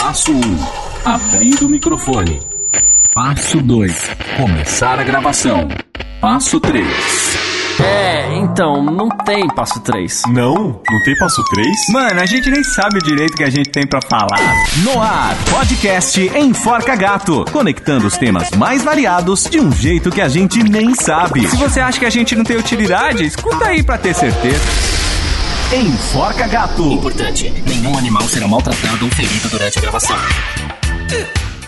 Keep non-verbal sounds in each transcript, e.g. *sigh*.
Passo 1. Abrir o microfone. Passo 2. Começar a gravação. Passo 3. É, então, não tem passo 3. Não? Não tem passo 3? Mano, a gente nem sabe o direito que a gente tem pra falar. No ar, podcast Enforca Gato, conectando os temas mais variados de um jeito que a gente nem sabe. Se você acha que a gente não tem utilidade, escuta aí pra ter certeza. Enforca Gato. Importante: nenhum animal será maltratado ou ferido durante a gravação.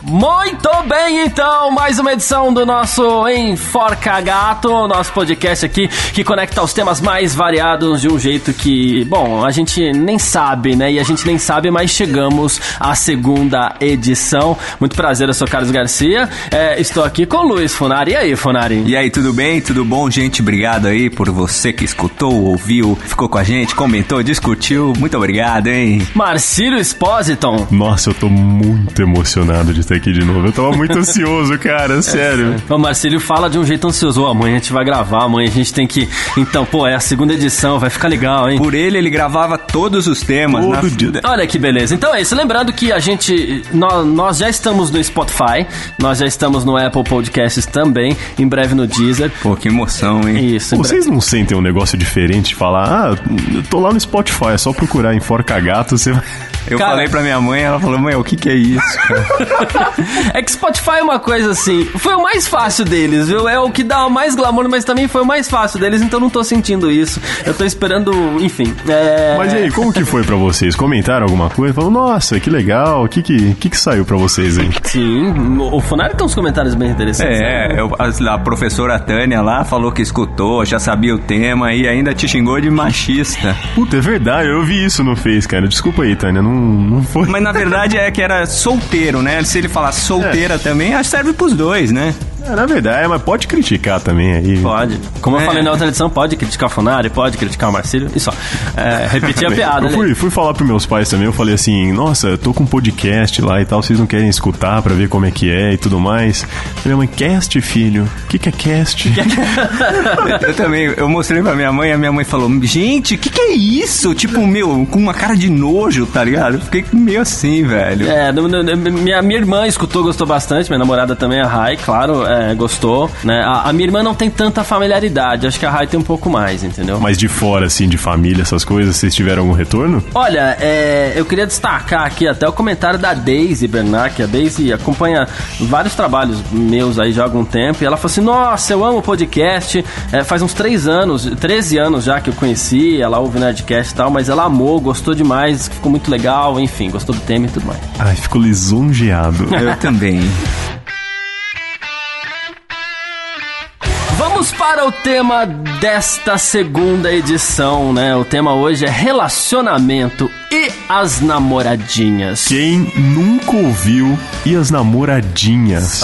Muito bem, então, mais uma edição do nosso Enforca Gato, nosso podcast aqui que conecta os temas mais variados de um jeito que, bom, a gente nem sabe, né? E a gente nem sabe, mas chegamos à segunda edição. Muito prazer, eu sou Carlos Garcia, é, estou aqui com o Luiz Funari. E aí, Funari? E aí, tudo bem? Tudo bom, gente? Obrigado aí por você que escutou, ouviu, ficou com a gente, comentou, discutiu. Muito obrigado, hein? Marcílio Expositon. Nossa, eu tô muito emocionado de aqui de novo. Eu tava muito ansioso, cara, sério. O Marcílio fala de um jeito ansioso. Ô, amanhã a gente vai gravar, amanhã a gente tem que. Então, pô, é a segunda edição, vai ficar legal, hein? Por ele, ele gravava todos os temas. Todo na- dia. Olha que beleza. Então é isso. Lembrando que a gente. Nós, nós já estamos no Spotify, nós já estamos no Apple Podcasts também, em breve no Deezer. Pô, que emoção, hein? Isso, em breve. Vocês não sentem um negócio diferente de falar, ah, eu tô lá no Spotify, é só procurar Enforca Gato, você vai... Eu Cara- falei pra minha mãe, ela falou, mãe, o que que é isso? *laughs* cara?" É que Spotify é uma coisa assim. Foi o mais fácil deles, viu? É o que dá mais glamour, mas também foi o mais fácil deles, então não tô sentindo isso. Eu tô esperando, enfim. É... Mas e aí, como que foi pra vocês? Comentaram alguma coisa? Falaram, nossa, que legal, o que que, que que saiu pra vocês aí? Sim, o Funari tem uns comentários bem interessantes. né? É, eu- a, a professora Tânia lá falou que escutou, já sabia o tema e ainda te xingou de machista. Puta, é verdade, eu vi isso no Face, cara. Desculpa aí, Tânia, não, não foi... Mas na verdade é que era solteiro, né? Se ele falasse solteira também, acho que serve pros dois, né? É, na verdade, mas pode criticar também aí. Pode. Como eu É. falei na outra edição, pode criticar o Funari, pode criticar o Marcílio, e só. É, repetir a piada, Eu né? fui, fui falar pros meus pais também, eu falei assim, nossa, eu tô com um podcast lá e tal, vocês não querem escutar pra ver como é que é e tudo mais. Minha mãe, cast, filho? O que que é cast? *laughs* Eu também, eu mostrei pra minha mãe a minha mãe falou: Gente, o que, que é isso? Tipo, meu, com uma cara de nojo, tá ligado? Eu fiquei meio assim, velho. É, minha, minha irmã escutou, gostou bastante. Minha namorada também, a Rai, claro, é, gostou. Né? A, a minha irmã não tem tanta familiaridade. Acho que a Rai tem um pouco mais, entendeu? Mas de fora, assim, de família, essas coisas, vocês tiveram algum retorno? Olha, é, eu queria destacar aqui até o comentário da Daisy Bernard, que a Daisy acompanha vários trabalhos meus aí já há algum tempo, e ela falou assim, nossa, eu amo o podcast, é, faz uns 3 anos, 13 anos já que eu conheci, ela ouve Nerdcast e tal, mas ela amou, gostou demais, ficou muito legal, enfim, gostou do tema e tudo mais. Ai, fico lisonjeado. Eu também. *laughs* Vamos para o tema desta segunda edição, né? O tema hoje é relacionamento e as namoradinhas. Quem nunca ouviu e as namoradinhas?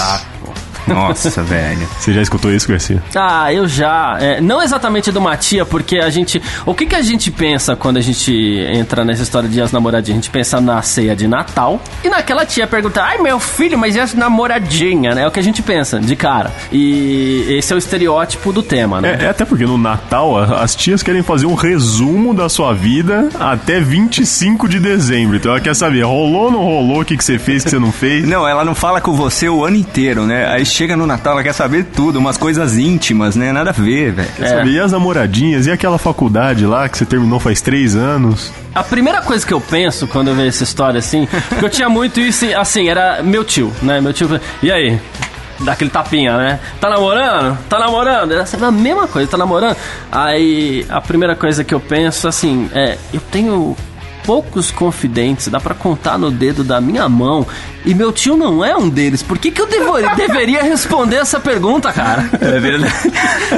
Nossa, velho. Você já escutou isso, Garcia? Ah, eu já. É, não exatamente do Matia, porque a gente. O que, que a gente pensa quando a gente entra nessa história de as namoradinhas? A gente pensa na ceia de Natal e naquela tia pergunta: ai meu filho, mas e as namoradinhas, né? É o que a gente pensa, de cara. E esse é o estereótipo do tema, né? É, é até porque no Natal as tias querem fazer um resumo da sua vida até 25 de dezembro. Então ela quer saber, rolou ou não rolou, o que, que você fez, o que você não fez. Não, ela não fala com você o ano inteiro, né? Aí chega no Natal, ela quer saber tudo, umas coisas íntimas, né? Nada a ver, velho. Quer saber, e as namoradinhas, e aquela faculdade lá que você terminou faz três anos? A primeira coisa que eu penso quando eu vejo essa história assim, porque eu tinha muito isso, assim, era meu tio, né? Meu tio, e aí? Dá aquele tapinha, né? Tá namorando? Tá namorando? Era sempre a mesma coisa, tá namorando? Aí a primeira coisa que eu penso, assim, é, eu tenho poucos confidentes, dá pra contar no dedo da minha mão, e meu tio não é um deles. Por que, que eu devo- *laughs* deveria responder essa pergunta, cara? É verdade.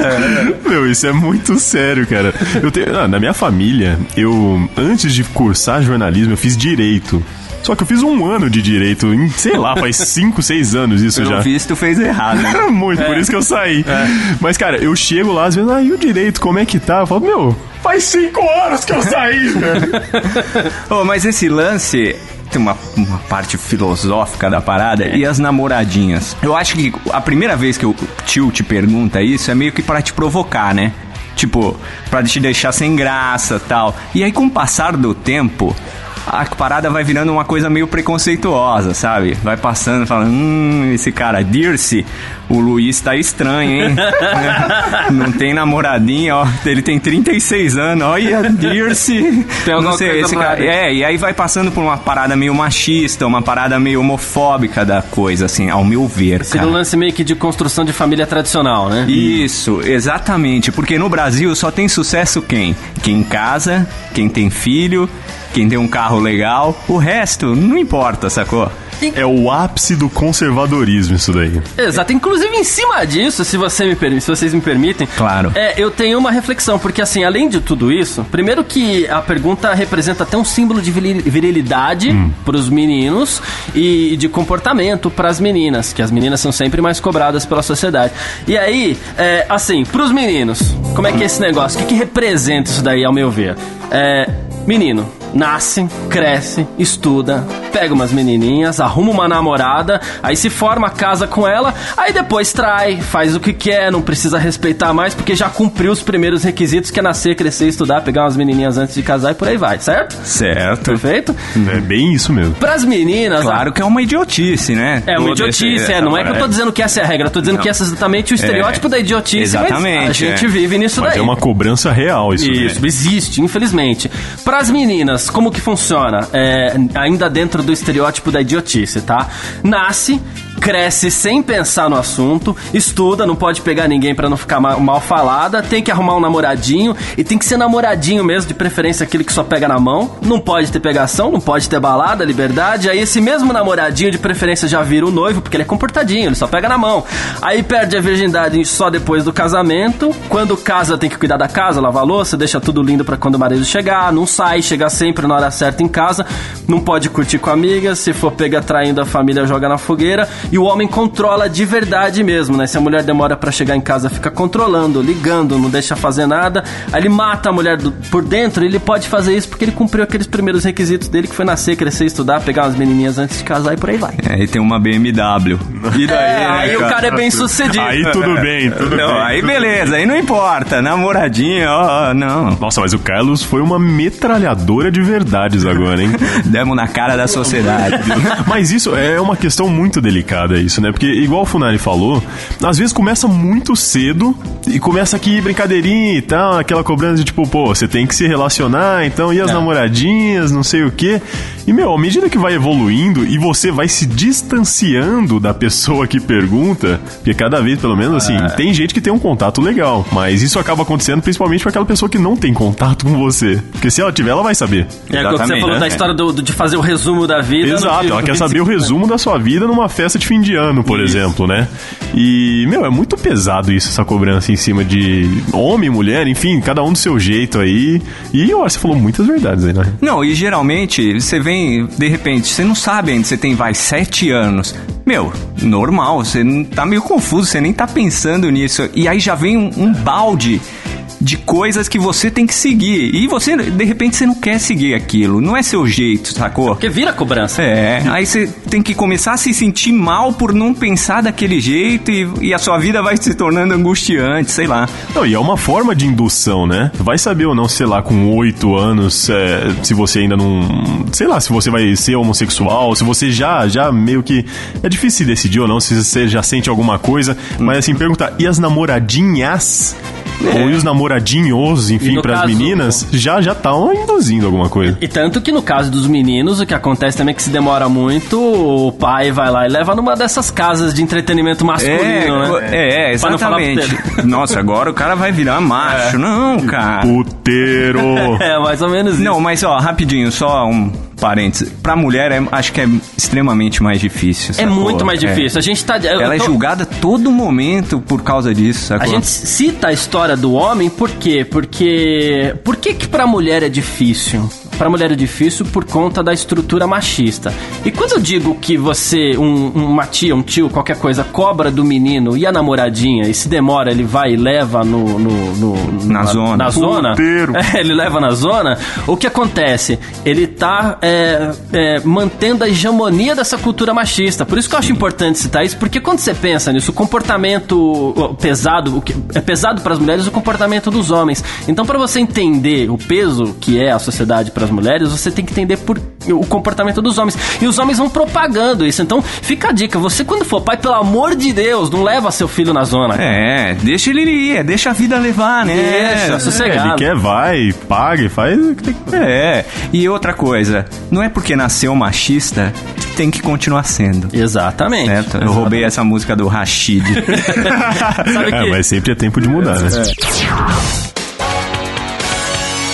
*laughs* Meu, isso é muito sério, cara. Eu tenho, ah, na minha família, eu, antes de cursar jornalismo, eu fiz direito. Só que eu fiz um ano de direito, em, sei lá, faz *laughs* 5, 6 anos isso Pelo já. visto, tu fez errado. *laughs* Muito, por isso que eu saí. Mas, cara, eu chego lá, às vezes, ah, e o direito, como é que tá? Eu falo, meu, faz 5 anos que eu saí, *laughs* velho. Ô, mas esse lance tem uma, uma parte filosófica da parada e as namoradinhas. Eu acho que a primeira vez que o tio te pergunta isso é meio que pra te provocar, né? Tipo, pra te deixar sem graça tal. E aí, com o passar do tempo, a parada vai virando uma coisa meio preconceituosa, sabe? Vai passando, falando, hum, esse cara, Dirce, o Luiz tá estranho, hein? *laughs* não tem namoradinha, ó. Ele tem 36 anos, olha, Dirce. Tem alguma não sei, coisa esse cara. É, e aí vai passando por uma parada meio machista, uma parada meio homofóbica da coisa, assim, ao meu ver, Seria um lance meio que de construção de família tradicional, né? Isso, exatamente. Porque no Brasil só tem sucesso quem? Quem casa, quem tem filho, quem tem um carro legal. O resto não importa, sacou? É o ápice do conservadorismo isso daí. Exato. Inclusive, em cima disso, se, você me permi- se vocês me permitem, Claro. é, eu tenho uma reflexão, porque assim, além de tudo isso, primeiro que a pergunta representa até um símbolo de viril- virilidade pros meninos e de comportamento pras meninas, que as meninas são sempre mais cobradas pela sociedade. E aí, é, assim, pros meninos, como é que é esse negócio? O que, que representa isso daí, ao meu ver? É, menino, nasce, cresce, estuda, pega umas menininhas, arruma uma namorada, aí se forma, casa com ela, aí depois trai, faz o que quer, não precisa respeitar mais, porque já cumpriu os primeiros requisitos, que é nascer, crescer, estudar, pegar umas menininhas antes de casar e por aí vai, certo? Certo. Perfeito? É bem isso mesmo. Pras meninas... Claro que é uma idiotice, né? É uma Todo idiotice, esse- é, não é que eu tô dizendo que essa é a regra, eu tô dizendo que essa é exatamente o estereótipo da idiotice, mas Exatamente, a gente é. vive nisso Mas daí. é uma cobrança real isso. né? Isso, existe, infelizmente. Para as meninas, como que funciona? É, ainda dentro do estereótipo da idiotice, tá? Nasce, cresce sem pensar no assunto, estuda, não pode pegar ninguém pra não ficar ma- mal falada, tem que arrumar um namoradinho e tem que ser namoradinho mesmo, de preferência aquele que só pega na mão. Não pode ter pegação, não pode ter balada, liberdade. Aí esse mesmo namoradinho de preferência já vira o noivo, porque ele é comportadinho, ele só pega na mão. Aí perde a virgindade só depois do casamento. Quando casa tem que cuidar da casa, lavar louça, deixa tudo lindo pra quando o marido chegar, não sai, chega sempre na hora certa em casa, não pode curtir com amigas, se for pega traindo a família joga na fogueira e o homem controla de verdade mesmo, né? Se a mulher demora pra chegar em casa, fica controlando, ligando, não deixa fazer nada, aí ele mata a mulher do- por dentro, ele pode fazer isso porque ele cumpriu aqueles primeiros requisitos dele que foi nascer, crescer, estudar, pegar umas menininhas antes de casar e por aí vai. É, e tem uma BMW. E daí, É, né, aí o cara é bem sucedido. Aí tudo bem, tudo Não, bem. aí beleza, aí não importa. Namoradinha, ó, não. Nossa, mas o Carlos foi uma metralhadora de verdades agora, hein? *laughs* Demos na cara da sociedade. *laughs* Mas isso é uma questão muito delicada, isso, né? Porque, igual o Funari falou, às vezes começa muito cedo e começa aqui brincadeirinha e tal, aquela cobrança de tipo, pô, você tem que se relacionar, então, e as É. namoradinhas, não sei o quê. E, meu, à medida que vai evoluindo e você vai se distanciando da pessoa que pergunta, porque cada vez, pelo menos, assim, tem gente que tem um contato legal, mas isso acaba acontecendo principalmente com aquela pessoa que não tem contato com você. Porque se ela tiver, ela vai saber. É o que você Exatamente, falou né? da história do, do- de fazer o resumo da vida. Exato, no- ela no quer 25, saber o resumo da sua vida numa festa de fim de ano, por exemplo, né? E, meu, é muito pesado isso, essa cobrança em cima de homem, mulher, enfim, cada um do seu jeito aí. E, olha, você falou muitas verdades aí, né? Não, e geralmente você vem, de repente, você não sabe ainda, você tem, vai, sete anos. Meu, normal, você tá meio confuso, você nem tá pensando nisso. E aí já vem um, um balde de coisas que você tem que seguir. E você, de repente, você não quer seguir aquilo. Não é seu jeito, sacou? Porque vira cobrança. É, aí você tem que começar a se sentir mal por não pensar daquele jeito e, e a sua vida vai se tornando angustiante, sei lá. Não, e é uma forma de indução, né? Vai saber ou não, sei lá, com oito anos, é, se você ainda não. Sei lá, se você vai ser homossexual, se você já, já meio que. É difícil decidir ou não, se você já sente alguma coisa. Mas assim, perguntar, e as namoradinhas? Ou e os namoradinhos, E enfim, pras caso- meninas, já já estão induzindo alguma coisa. E tanto que no caso dos meninos, o que acontece também é que se demora muito, o pai vai lá e leva numa dessas casas de entretenimento masculino, co- né? é, falar exatamente. *laughs* Nossa, agora o cara vai virar macho. Não, cara. Puteiro! *laughs* É, mais ou menos isso. Não, mas ó, rapidinho, só um parênteses. Pra mulher, é- acho que é extremamente mais difícil. é sacou? muito mais É. difícil. A gente tá. eu Ela é tô- julgada a todo momento por causa disso, sacou? A gente cita a história do homem por quê? Porque. Por que que pra mulher é difícil? Pra mulher é difícil por conta da estrutura machista. E quando eu digo que você, um, uma tia, um tio, qualquer coisa, cobra do menino e a namoradinha, e se demora, ele vai e leva no. no- no- Na zona. Na zona. *laughs* É, ele leva na zona. O que acontece? Ele tá é, é, é, mantendo a hegemonia dessa cultura machista. Por isso que eu acho importante citar isso, porque quando você pensa nisso, o comportamento pesado, o que é pesado para as mulheres, o comportamento dos homens. Então, para você entender o peso que é a sociedade para as mulheres, você tem que entender por, o comportamento dos homens. E os homens vão propagando isso. Então, fica a dica: você, quando for pai, pelo amor de Deus, não leva seu filho na zona. É, deixa ele ir, deixa a vida levar, né? Deixa, É, sossegado. ele quer, vai, paga e faz o que tem que É, e outra coisa, não é porque nasceu machista que tem que continuar sendo. Exatamente. Certo? Eu roubei essa música do Rashid. *laughs* Sabe É, que- mas sempre é tempo de mudar, né?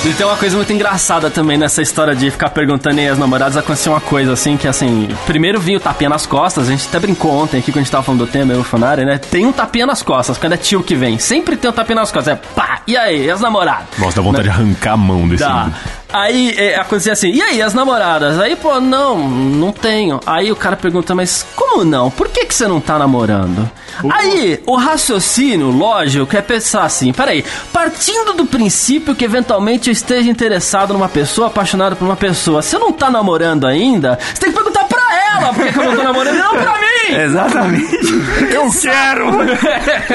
E tem uma coisa muito engraçada também nessa história de ficar perguntando aí as namoradas. Aconteceu uma coisa assim que, assim, primeiro vinha o tapinha nas costas. A gente até brincou ontem aqui quando a gente tava falando do tema, eu e o Funari, né? Tem um tapinha nas costas, quando é tio que vem. Sempre tem um tapinha nas costas. É pá, e aí, e as namoradas? Nossa, dá vontade de arrancar a mão desse. Dá. Aí é, acontecia assim, e aí, as namoradas? Aí, pô, não, não tenho. Aí o cara pergunta, mas como não? Por que, que você não tá namorando? Aí, o raciocínio lógico é pensar assim, peraí, partindo do princípio que eventualmente eu esteja interessado numa pessoa, apaixonado por uma pessoa, se eu não tá namorando ainda, você tem que perguntar pra ela por que, que eu não tô namorando e não pra mim! Exatamente. Eu quero!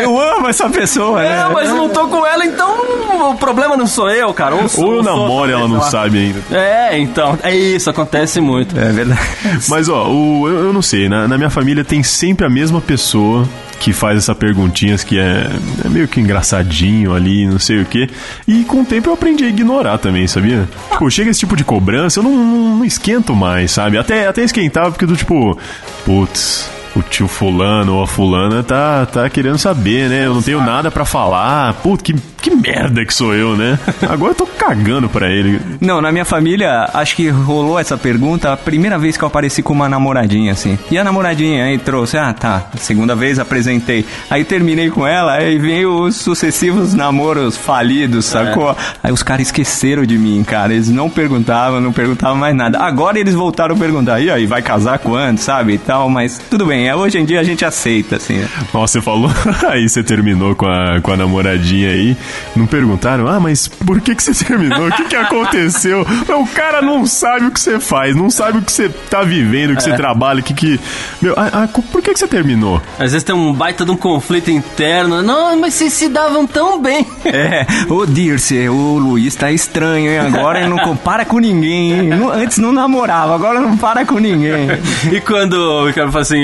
Eu amo essa pessoa, né? É, mas eu não tô com ela, então o problema não sou eu, cara. Ou, sou- Ou eu namoro e ela não sabe ainda. É, então, é isso, acontece muito. É verdade. Mas ó, o, eu, eu não sei, na, na minha família tem sempre a mesma pessoa que faz essa perguntinhas que é, é meio que engraçadinho ali, não sei o quê. E com o tempo eu aprendi a ignorar também, sabia? Tipo, chega esse tipo de cobrança, eu não, não, não esquento mais, sabe? Até, até esquentava porque do tipo, putz. O tio fulano ou a fulana tá, tá querendo saber, né? Eu não tenho nada pra falar. Putz, que, que merda que sou eu, né? Agora eu tô cagando pra ele. Não, na minha família, acho que rolou essa pergunta a primeira vez que eu apareci com uma namoradinha, assim. E a namoradinha aí trouxe, ah, tá. Segunda vez apresentei. Aí terminei com ela, aí veio os sucessivos namoros falidos, sacou? Aí os caras esqueceram de mim, cara. Eles não perguntavam, não perguntavam mais nada. Agora eles voltaram a perguntar, e aí, vai casar quando, sabe? E tal, mas tudo bem. é, Hoje em dia a gente aceita, assim. né? Nossa, você falou, *laughs* aí você terminou com a, com a namoradinha aí. Não perguntaram, ah, mas por que, que você *laughs* terminou? O que, que aconteceu? O cara não sabe o que você faz, não sabe o que você tá vivendo, o que você trabalha, o que que. Meu, ah, ah, por que, que você terminou? Às vezes tem um baita de um conflito interno. Não, mas vocês se davam tão bem. *laughs* É, ô Dirce, o Luiz tá estranho, hein? Agora ele não compara com ninguém, hein? Não- Antes não namorava, agora não para com ninguém. E quando o cara fala assim,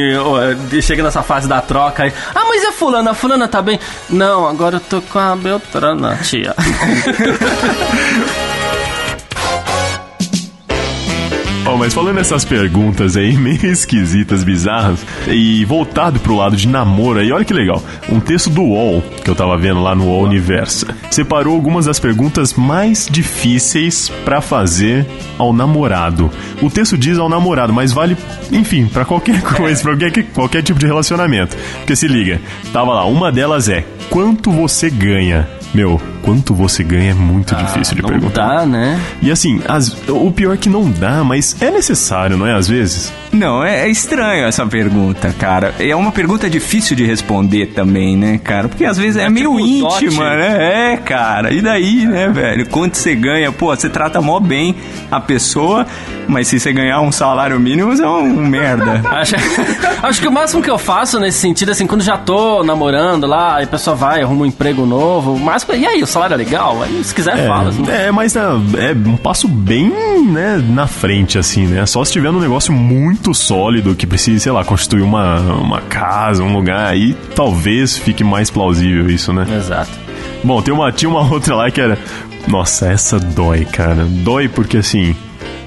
chega nessa fase da troca aí, ah, mas e a fulana? A fulana tá bem? Não, agora eu tô com a Tia. *laughs* Ó, mas falando essas perguntas aí, *laughs* meio esquisitas, bizarras, e voltado pro lado de namoro aí, olha que legal. Um texto do UOL, que eu tava vendo lá no UOL Universo, separou algumas das perguntas mais difíceis pra fazer ao namorado. O texto diz ao namorado, mas vale, enfim, pra qualquer *laughs* coisa, pra qualquer, qualquer tipo de relacionamento. Porque se liga, tava lá, uma delas é, quanto você ganha? Meu, quanto você ganha é muito difícil de Não perguntar. dá, né? E assim, as- o pior é que não dá, mas é necessário, não é? Às vezes. Não, é, é estranho essa pergunta, cara. É uma pergunta difícil de responder também, né, cara? Porque às vezes é, meio tipo dote. íntima, né? É, cara. E daí, né, velho? Quanto você ganha? Pô, você trata mó bem a pessoa, mas se você ganhar um salário mínimo, você é um *laughs* merda. Acho, acho que o máximo que eu faço nesse sentido, assim, quando já tô namorando lá, aí a pessoa vai, arruma um emprego novo, o máximo, e aí, o salário é legal? Aí, se quiser, fala. assim. É, mas ah, é um passo bem, né, na frente, assim, né? Só se tiver um negócio muito sólido que precise, sei lá, constituir uma, uma casa, um lugar, aí talvez fique mais plausível isso, né? Exato. Bom, tem uma, tinha uma *laughs* outra lá que era. Nossa, essa dói, cara. Dói porque assim.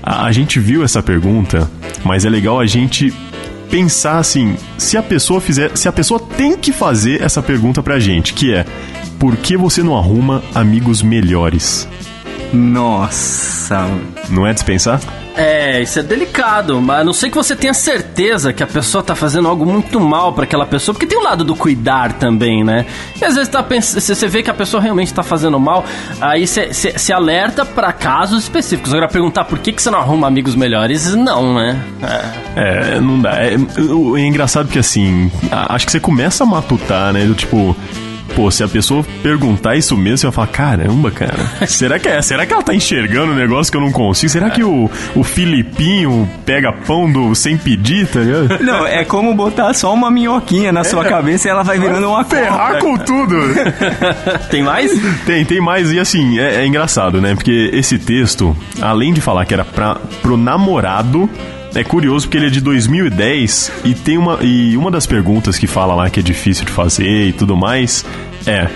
A, a gente viu essa pergunta, mas é legal a gente pensar assim, se a pessoa fizer, se a pessoa tem que fazer essa pergunta pra gente, que é: por que você não arruma amigos melhores? Nossa. Não é dispensar? É, isso é delicado, mas a não sei que você tenha certeza que a pessoa tá fazendo algo muito mal pra aquela pessoa, porque tem o lado do cuidar também, né? E às vezes tá pens- se você vê que a pessoa realmente tá fazendo mal, aí você você alerta pra casos específicos. Agora perguntar por que, que você não arruma amigos melhores, não, né? É. É, não dá. É, é engraçado porque assim, acho que você começa a matutar, né? Do tipo, pô, se a pessoa perguntar isso mesmo, você vai falar, caramba, cara, será que é? Será que ela tá enxergando um negócio que eu não consigo? Será que o, o Filipinho pega pão do sem pedir, tá ligado? *laughs* Não, é como botar só uma minhoquinha na sua cabeça e ela vai virando uma Ferrar com tudo! *laughs* Tem mais? Tem, tem mais, e assim, é, é engraçado, né? Porque esse texto, além de falar que era pra, pro namorado, é curioso porque ele é de 2010 e tem uma. E uma das perguntas que fala lá que é difícil de fazer e tudo mais é.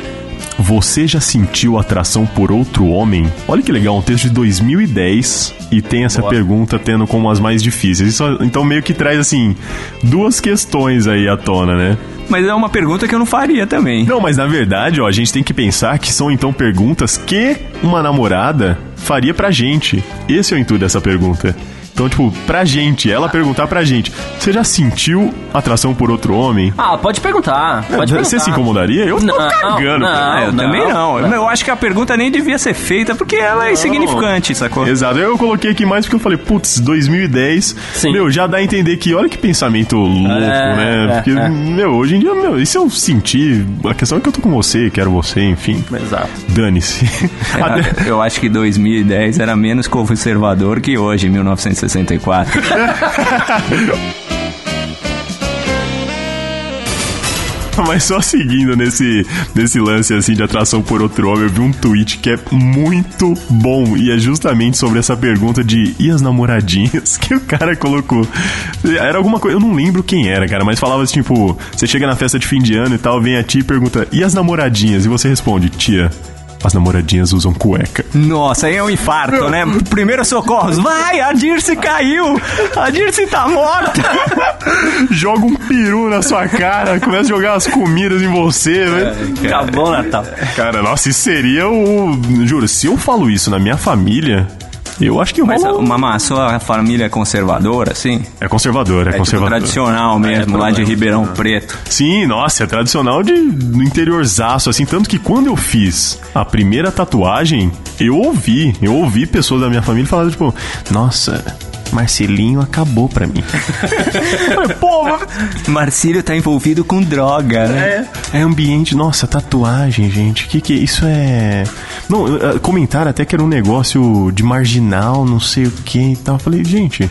Você já sentiu atração por outro homem? Olha que legal, um texto de 2010 e tem essa Boa. pergunta tendo como as mais difíceis. Isso, então meio que traz assim duas questões aí à tona, né? Mas é uma pergunta que eu não faria também. Não, mas na verdade, ó, a gente tem que pensar que são então perguntas que uma namorada faria pra gente. Esse é o intuito dessa pergunta. Então, tipo, pra gente, ela perguntar pra gente: Você já sentiu atração por outro homem? Ah, pode perguntar. Pode perguntar. Você se incomodaria? Eu tô Não, cagando. não. Ah, eu não, também não. não. Eu acho que a pergunta nem devia ser feita porque ela é insignificante, sacou? Exato, eu coloquei aqui mais porque eu falei, putz, 2010, Sim. meu, já dá a entender que olha que pensamento louco, É, né? é, Porque, é. meu, hoje em dia, meu, e se eu sentir, a questão é que eu tô com você, quero você, enfim, Exato. dane-se. *laughs* Até- É, Eu acho que 2010 era menos conservador que hoje, 1964. *laughs* Mas só seguindo nesse, nesse lance assim de atração por outro homem, eu vi um tweet que é muito bom e é justamente sobre essa pergunta de e as namoradinhas *laughs* que o cara colocou. Era alguma coisa, eu não lembro quem era, cara, mas falava assim, tipo, você chega na festa de fim de ano e tal, vem a tia e pergunta e as namoradinhas? E você responde, tia, as namoradinhas usam cueca. Nossa, aí é um infarto, né? *laughs* Primeiro socorros. Vai, a Dirce caiu! A Dirce tá morta! *laughs* Joga um peru na sua cara, começa a jogar as comidas em você, né? Acabou o Natal. Cara, nossa, isso seria o. Juro, se eu falo isso na minha família, eu acho que Mas, rola. um- Mamá, a sua família é conservadora, assim? É conservador, é, É tipo conservador. tradicional mesmo, lá de Ribeirão Preto. Sim, nossa, é tradicional de, do interiorzaço, assim. Tanto que quando eu fiz a primeira tatuagem, eu ouvi, eu ouvi pessoas da minha família falando, tipo, nossa, Marcelinho acabou pra mim. *laughs* Pô, Marcílio tá envolvido com droga, né? É ambiente, nossa, tatuagem, gente. Que que é? isso é? Não, comentaram até que era um negócio de marginal, não sei o que e tal. Eu falei, gente,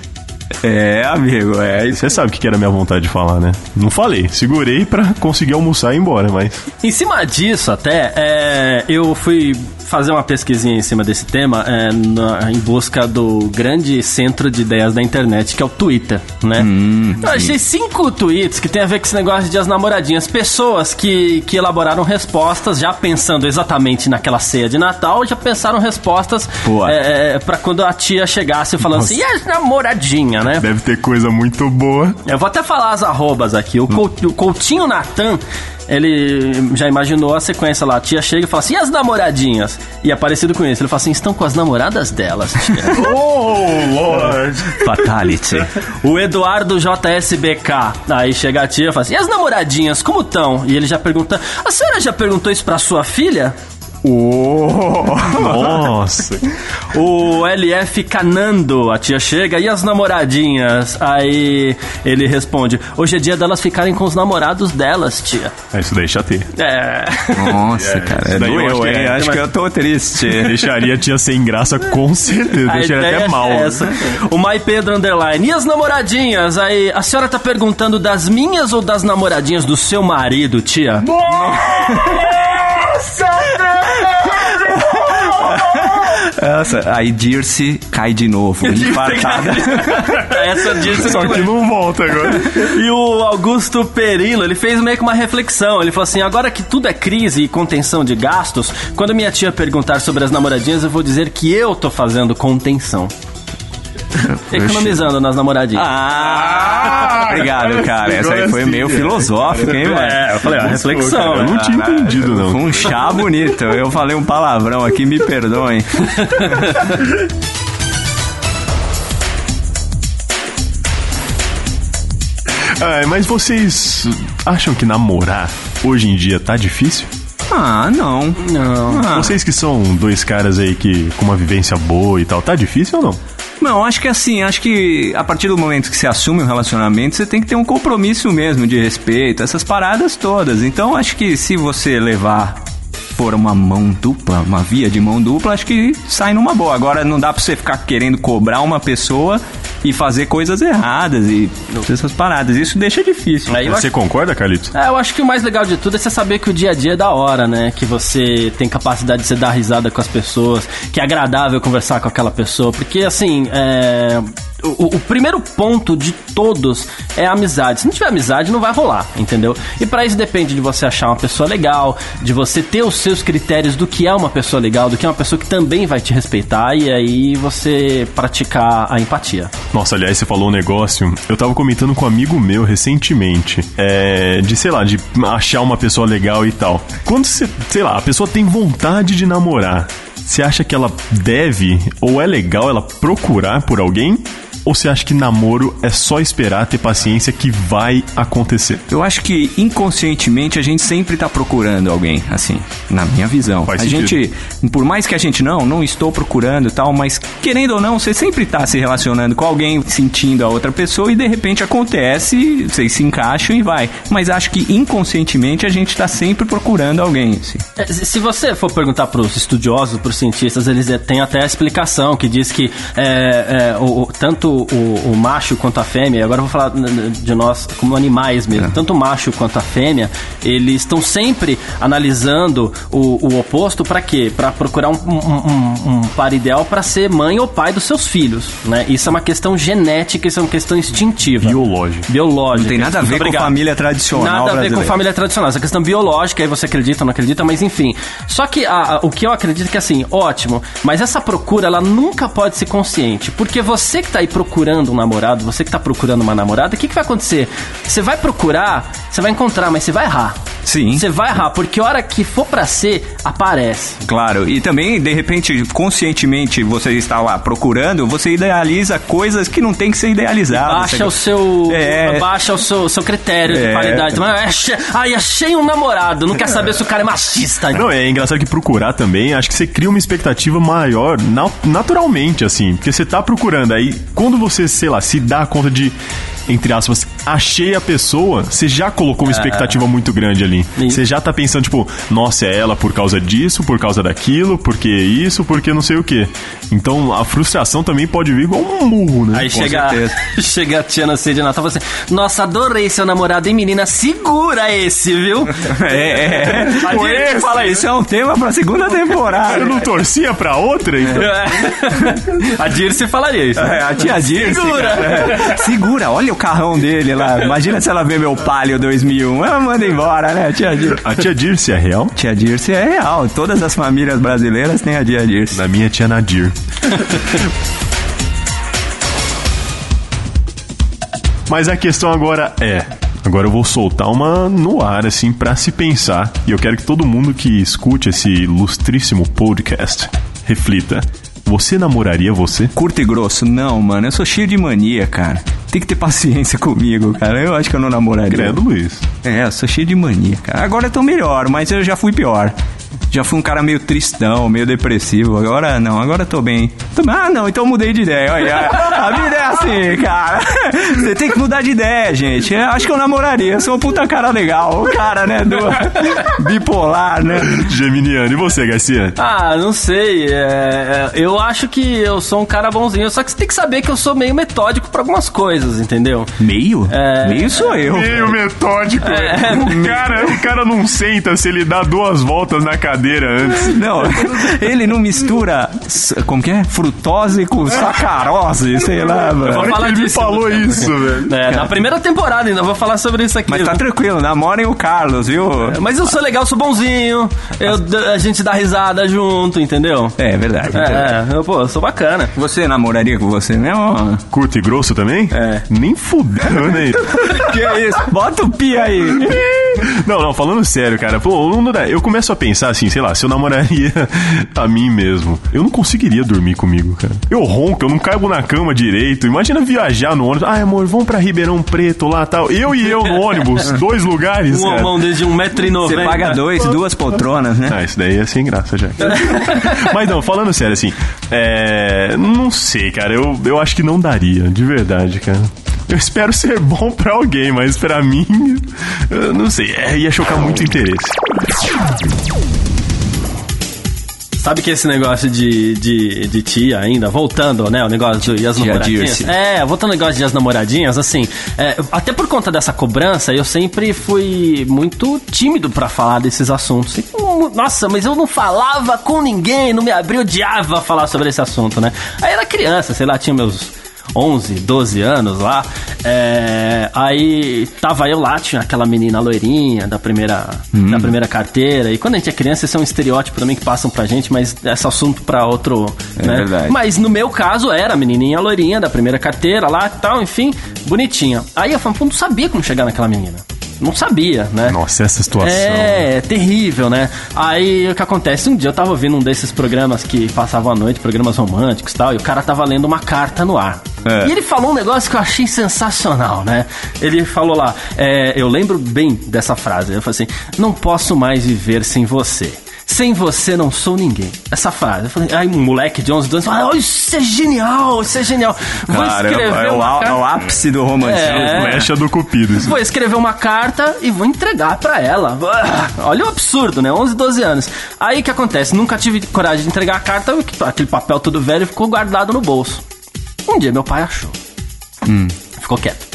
É, amigo, é isso. você sabe o que que era a minha vontade de falar, né? Não falei, segurei pra conseguir almoçar e ir embora, mas Em cima disso, até, é, eu fui fazer uma pesquisinha em cima desse tema é, na- em busca do grande centro de ideias da internet, que é o Twitter, né? eu achei cinco tweets que tem a ver com esse negócio de as namoradinhas. Pessoas que, que elaboraram respostas, já pensando exatamente naquela ceia de Natal, já pensaram respostas Boa. é, é, pra quando a tia chegasse falando assim, e as namoradinha, né? deve ter coisa muito boa. Eu vou até falar as arrobas aqui. O, o Coutinho Natan, ele já imaginou a sequência lá. A tia chega e fala assim, e as namoradinhas? E é parecido com isso. Ele fala assim, estão com as namoradas delas, tia. *laughs* Oh, Lord! Fatality. o Eduardo JSBK. Aí chega a tia e fala assim, e as namoradinhas, como estão? E ele já pergunta, a senhora já perguntou isso pra sua filha? Nossa! *laughs* O LF Canando, a tia chega, e as namoradinhas? Aí ele responde, hoje é dia delas ficarem com os namorados delas, tia. É, isso daí chatei. É... Nossa, cara, isso daí eu acho doeu, que hein? é. Acho que eu tô triste. *laughs* Deixaria a tia sem graça, com certeza. A Deixaria até mal. é essa. O Mai Pedro Underline. E as namoradinhas? Aí, a senhora tá perguntando das minhas ou das namoradinhas do seu marido, tia? Nossa, *laughs* aí Dirce cai de novo, *laughs* infartada. Essa disse Só que não volta agora. E o Augusto Perilo, ele fez meio que uma reflexão. Ele falou assim: agora que tudo é crise e contenção de gastos, quando minha tia perguntar sobre as namoradinhas, eu vou dizer que eu tô fazendo contenção. *laughs* Economizando nas namoradinhas. Ah! Obrigado, cara. Essa aí foi meio filosófica, hein, mano? É, eu falei, ó, reflexão. Eu não né? tinha entendido, não. Foi um chá bonito. Eu falei um palavrão aqui, me perdoem. *laughs* Ah, mas vocês acham que namorar hoje em dia tá difícil? Ah, não. Não. Ah, Vocês que são dois caras aí que com uma vivência boa e tal, tá difícil ou não? Não, acho que assim, acho que a partir do momento que você assume um relacionamento, você tem que ter um compromisso mesmo de respeito, essas paradas todas. Então, acho que se você levar por uma mão dupla, uma via de mão dupla, acho que sai numa boa. Agora não dá pra você ficar querendo cobrar uma pessoa e fazer coisas erradas e essas paradas. Isso deixa difícil. Aí Você concorda, Carlito? É, eu acho que o mais legal de tudo é você saber que o dia a dia é da hora, né? Que você tem capacidade de você dar risada com as pessoas, que é agradável conversar com aquela pessoa. Porque, assim, é, o, o primeiro ponto de todos é a amizade. Se não tiver amizade, não vai rolar, entendeu? E pra isso depende de você achar uma pessoa legal, de você ter os seus critérios do que é uma pessoa legal, do que é uma pessoa que também vai te respeitar e aí você praticar a empatia. Nossa, aliás, você falou um negócio. Eu tava comentando com um amigo meu recentemente. É, de, sei lá, de achar uma pessoa legal e tal. Quando você, sei lá, a pessoa tem vontade de namorar, você acha que ela deve ou é legal ela procurar por alguém? Ou você acha que namoro é só esperar, ter paciência que vai acontecer? Eu acho que inconscientemente a gente sempre tá procurando alguém, assim, na minha visão. Faz a sentido. gente, por mais que a gente não, não estou procurando e tal, mas querendo ou não, você sempre tá se relacionando com alguém, sentindo a outra pessoa e de repente acontece, vocês se encaixam e vai. Mas acho que inconscientemente a gente tá sempre procurando alguém, assim. É, se se você for perguntar pros estudiosos, pros cientistas, eles é, têm até a explicação que diz que é, é, o- tanto o, o macho quanto a fêmea, agora eu vou falar de nós como animais mesmo, tanto o macho quanto a fêmea, eles estão sempre analisando o, o oposto para quê? Para procurar um, um- um- um par ideal para ser mãe ou pai dos seus filhos, né? Isso é uma questão genética, isso é uma questão instintiva. Biológico. Biológica. Não tem nada a ver com obrigado. família tradicional Nada a ver com brasileira. família tradicional. Essa questão biológica, aí você acredita ou não acredita, mas enfim. Só que a- a- o que eu acredito é que assim, ótimo, mas essa procura, ela nunca pode ser consciente. Porque você que tá aí procurando um namorado, você que tá procurando uma namorada, o que, que vai acontecer? Você vai procurar, você vai encontrar, mas você vai errar. Sim. Você vai errar, porque a hora que for pra ser, aparece. Claro, e também, de repente, conscientemente, você está lá procurando, você idealiza coisas que não tem que ser idealizadas. Baixa o seu. É. Baixa o seu, seu critério de É. qualidade. Mas, achei- Ai, achei um namorado. Não quer saber se o cara é machista. Não, é engraçado que procurar também, acho que você cria uma expectativa maior na- naturalmente, assim. Porque você tá procurando, aí quando você, sei lá, se dá conta de, entre aspas, achei a pessoa, você já colocou uma expectativa muito grande ali. Você já tá pensando, tipo, nossa, é ela por causa disso, por causa daquilo, porque isso, porque não sei o quê. Então a frustração também pode vir igual um murro, né? Aí Com chega, certeza. *laughs* chega a tia na ceia de Natal e fala assim: Nossa, adorei seu namorado, hein, menina? Segura esse, viu? *laughs* É, é. A gente esse- fala isso é um tema pra segunda temporada. Eu não torcia pra outra, então. *laughs* a Dirce falaria isso. É, a tia Dirce, Segura. cara. É. Segura, olha o carrão dele lá. Imagina se ela vê meu Palio 2001. Ela manda embora, né, tia Dirce? A tia Dirce é real? Tia Dirce é real. Todas as famílias brasileiras têm a tia Dirce. Na minha tia Nadir. *laughs* Mas a questão agora é. Agora eu vou soltar uma no ar, assim, pra se pensar. E eu quero que todo mundo que escute esse ilustríssimo podcast reflita. Você namoraria você? Curto e grosso, não, mano. Eu sou cheio de mania, cara. Tem que ter paciência *laughs* comigo, cara. Eu acho que eu não namoraria. Credo, Luiz. É, eu sou cheio de mania, cara. Agora eu tô melhor, mas eu já fui pior. Já fui um cara meio tristão, meio depressivo. Agora não, agora eu tô bem. Ah, não, então eu mudei de ideia. Olha, a vida é assim, cara. *laughs* Você tem que mudar de ideia, gente. Eu acho que eu namoraria. Eu sou um puta cara legal. O cara, né, do *laughs* bipolar, né? Geminiano, e você, Garcia? Ah, não sei. é, é, eu acho que eu sou um cara bonzinho. Só que você tem que saber que eu sou meio metódico pra algumas coisas, entendeu? Meio? É. Meio sou eu. Meio metódico. O, cara, o cara não senta se ele dá duas voltas na cadeira antes. *laughs* Não, ele não mistura, como que é? Frutose com sacarose, sei lá, Vou mano. falar ele me disso. falou isso, velho. É, na primeira temporada ainda vou falar sobre isso aqui. Mas tá tranquilo, namorem o Carlos, viu? Mas eu sou legal, sou bonzinho. Eu, a gente dá risada junto, entendeu? É verdade. É, eu, pô, eu sou bacana. Você namoraria com você mesmo? Curto e grosso também? É. Nem fudeu, né? *laughs* que isso? Bota o pi aí. *laughs* Não, não, falando sério, cara. Pô, não dá- eu começo a pensar assim, sei lá, se eu namoraria *laughs* a mim mesmo, eu não conseguiria dormir comigo, cara. Eu ronco, eu não caibo na cama direito. Imagina viajar no ônibus. Ai, amor, vamos pra Ribeirão Preto lá tal. Eu e eu no ônibus, *laughs* dois lugares, Um homão desde 1,90m. Você paga dois, duas poltronas, né? Ah, isso daí é sem graça já. *laughs* Mas não, falando sério, assim, é. Não sei, cara. Eu, eu acho que não daria, de verdade, cara. Eu espero ser bom pra alguém, mas pra mim, eu não sei. É, ia chocar muito interesse. Sabe que esse negócio de, de, de tia ainda, voltando, né? O negócio de as namoradinhas. Dirce. É, voltando ao negócio de as namoradinhas, assim, é, até por conta dessa cobrança, eu sempre fui muito tímido pra falar desses assuntos. E, nossa, mas eu não falava com ninguém, não me abria, odiava falar sobre esse assunto, né? Aí era criança, sei lá, tinha meus 11, 12 anos lá. É, aí tava eu lá, tinha aquela menina loirinha da primeira, da primeira carteira. E quando a gente é criança, esse é um estereótipo também que passam pra gente, mas esse assunto pra outro. É né? verdade. Mas no meu caso era a menininha loirinha da primeira carteira lá e tal, enfim, bonitinha. Aí eu falei, pô, não sabia como chegar naquela menina. Não sabia, né? Nossa, essa situação. É, terrível, né? Aí o que acontece? Um dia eu tava ouvindo um desses programas que passavam à noite, programas românticos e tal, e o cara tava lendo uma carta no ar. É. E ele falou um negócio que eu achei sensacional, né? Ele falou lá, é, eu lembro bem dessa frase. Ele falou assim: Não posso mais viver sem você. Sem você não sou ninguém. Essa frase. Eu falei, ai, um moleque de 11, 12 anos, ah, isso é genial, isso é genial. Vou é, escrever é o, uma é o ápice do romantismo. É. Flecha do Cupido. isso. Vou escrever uma carta e vou entregar pra ela. Ah, Olha o absurdo, né? 11, 12 anos. Aí o que acontece? Nunca tive coragem de entregar a carta, aquele papel todo velho ficou guardado no bolso. Um dia meu pai achou. Ficou quieto.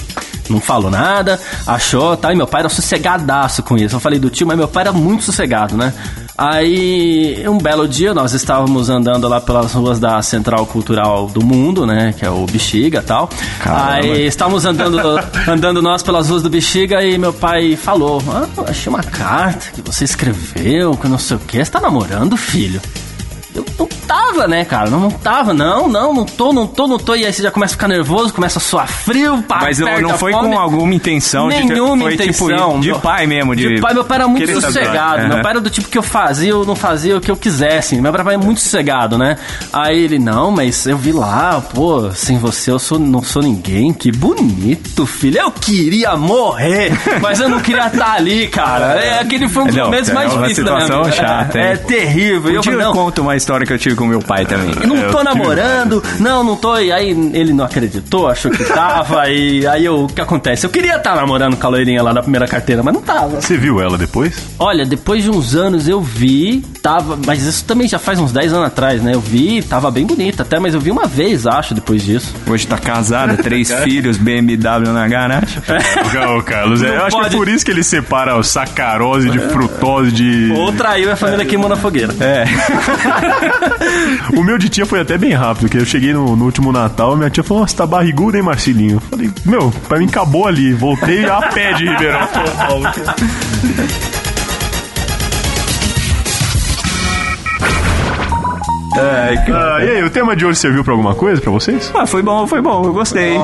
Não falou nada, achou, tá? E meu pai era sossegadaço com isso. Eu falei do tio, mas meu pai era muito sossegado, né? Aí, um belo dia, nós estávamos andando lá pelas ruas da Central Cultural do Mundo, né? Que é o Bexiga e tal. Caramba. Aí, estávamos andando, *laughs* andando nós pelas ruas do Bexiga e meu pai falou: Ah, achei uma carta que você escreveu, que não sei o que. Você tá namorando, filho? Eu não tava, né, cara? Não, não tava, não, não, não tô, não tô, não tô. E aí você já começa a ficar nervoso, começa a suar frio, pá, Mas não, aperta não foi fome. com alguma intenção de ter, Nenhuma foi, intenção. Tipo, de pai mesmo. De, De pai, meu pai era muito sossegado. Aham. Meu pai era do tipo que eu fazia ou não fazia o que eu quisesse. Meu pai é muito sossegado, né? Aí ele, não, mas eu vi lá, pô, sem você eu sou, não sou ninguém. Que bonito, filho. Eu queria morrer, mas eu não queria estar ali, cara. *laughs* É, aquele foi um dos Não, momentos é mais difíceis da minha vida. chata, É, é terrível. Um eu dia falei, eu não, conto uma história que eu tive com meu pai também. não eu tô tive namorando, não, não tô. E aí ele não acreditou, achou que tava. e aí eu- o que acontece? Eu queria estar namorando com a loirinha lá da primeira carteira, mas não tava. Você viu ela depois? Olha, depois de uns anos eu vi, tava. Mas isso também já faz uns 10 anos atrás, né? Eu vi, tava bem bonita até, mas eu vi uma vez, acho, depois disso. Hoje tá casada, *laughs* três filhos, BMW na garagem. Ô, Carlos, é, Não eu acho que é por isso que ele separa o sacarose de frutose de. Ou traiu a família queimou na fogueira. É. *laughs* O meu de tia foi até bem rápido, porque eu cheguei no, no último Natal, minha tia falou, nossa, tá barrigudo, hein, Marcelinho? Eu falei, meu, pra mim acabou ali. Voltei a pé de Ribeirão. São Paulo. *laughs* Ah, e aí, o tema de hoje serviu pra alguma coisa pra vocês? Ah, foi bom, foi bom, eu gostei.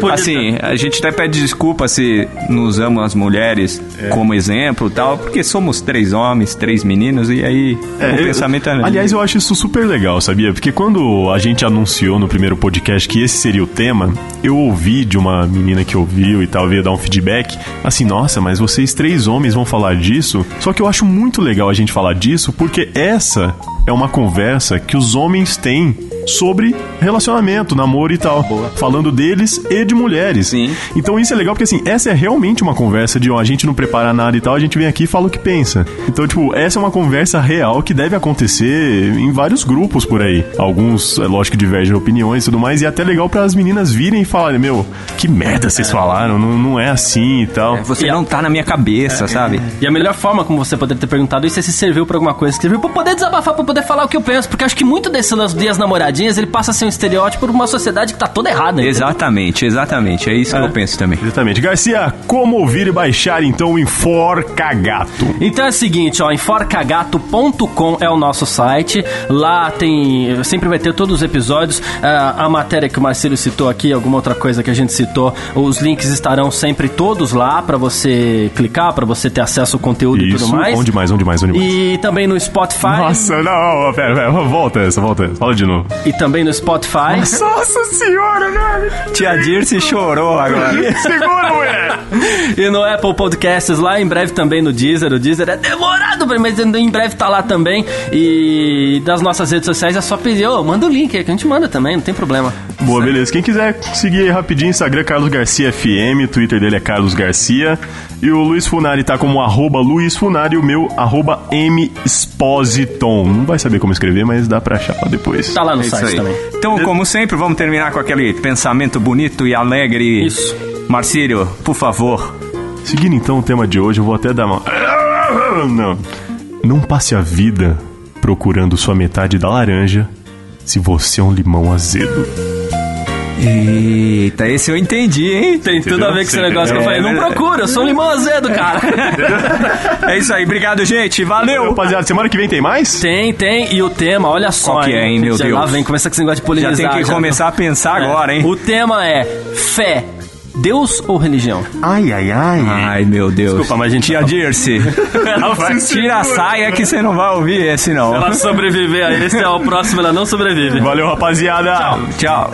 podia- Assim, a gente até pede desculpa se nos usamos as mulheres como exemplo e tal, porque somos três homens, três meninos, e aí o eu- pensamento é. Aliás, eu acho isso super legal, sabia? Porque quando a gente anunciou no primeiro podcast que esse seria o tema, eu ouvi de uma menina que ouviu e tal, veio dar um feedback, assim, nossa, mas vocês três homens vão falar disso? Só que eu acho muito legal a gente falar disso, porque essa é uma conversa que os homens têm sobre relacionamento, namoro e tal. Falando deles e de mulheres. Sim. Então isso é legal porque assim, essa é realmente uma conversa de ó, a gente não prepara nada e tal, a gente vem aqui e fala o que pensa. Então, tipo, essa é uma conversa real que deve acontecer em vários grupos por aí. Alguns, é lógico, divergem opiniões e tudo mais, e é até legal para as meninas virem e falarem, meu, que merda vocês falaram, não, não é assim e tal. Você não tá na minha cabeça, sabe? E a melhor forma como você poderia ter perguntado isso é se serviu pra alguma coisa. Serviu pra poder desabafar, pra poder falar o que eu penso. Porque acho que muito desse lance das namoradinhas ele passa a ser um estereótipo por uma sociedade que tá toda errada. entendeu? Exatamente, exatamente. É isso que eu penso também. Exatamente. Garcia, como ouvir e baixar então o Enforca Gato? Então é o seguinte, ó, enforcagato.com é o nosso site. Lá tem. Sempre vai ter todos os episódios. ah, a matéria que o Marcelo citou aqui, alguma outra coisa que a gente citou. Os links estarão sempre todos lá pra você clicar, pra você ter acesso ao conteúdo e Isso, tudo mais. onde mais, onde mais, onde mais? E também no Spotify. Nossa, não, pera, pera, volta essa, volta essa, fala de novo. E também no Spotify. Nossa senhora, velho! Tia Dirce chorou agora. Segura, mulher! E no Apple Podcasts lá, em breve também no Deezer. O Deezer é demorado, mas em breve tá lá também. E das nossas redes sociais é só pedir, ô, manda o link aí que a gente manda também, não tem problema. Boa, beleza. Quem quiser seguir aí rapidinho, Instagram Carlos Garcia FM, Twitter dele é Carlos Garcia. E o Luiz Funari tá como arroba Luiz Funari e o meu arroba M Expositon. Não vai saber como escrever, mas dá pra achar lá depois. Tá lá no É site também. Então, como sempre, vamos terminar com aquele pensamento bonito e alegre. Isso. Marcílio, por favor. Seguindo então o tema de hoje, eu vou até dar uma. Não. Não passe a vida procurando sua metade da laranja se você é um limão azedo. Eita, esse eu entendi, hein? Tem tudo a ver com esse negócio que eu falei. Não procura, eu sou limão azedo, cara. É isso aí, obrigado, gente. Valeu! Rapaziada, semana que vem tem mais? tem, tem. E o tema, olha só. Qual que é, hein, meu Já Deus? Lá vem, começa com esse negócio de Já polemizar. tem que começar a pensar agora, hein? O tema é fé, Deus ou religião? Ai, ai, ai. Ai, meu Deus. Desculpa, mas a gente- Tia Dirce, *laughs* tira a saia que você não vai ouvir esse, não. Ela sobreviver a esse é o próximo, ela não sobrevive. Valeu, rapaziada. Tchau.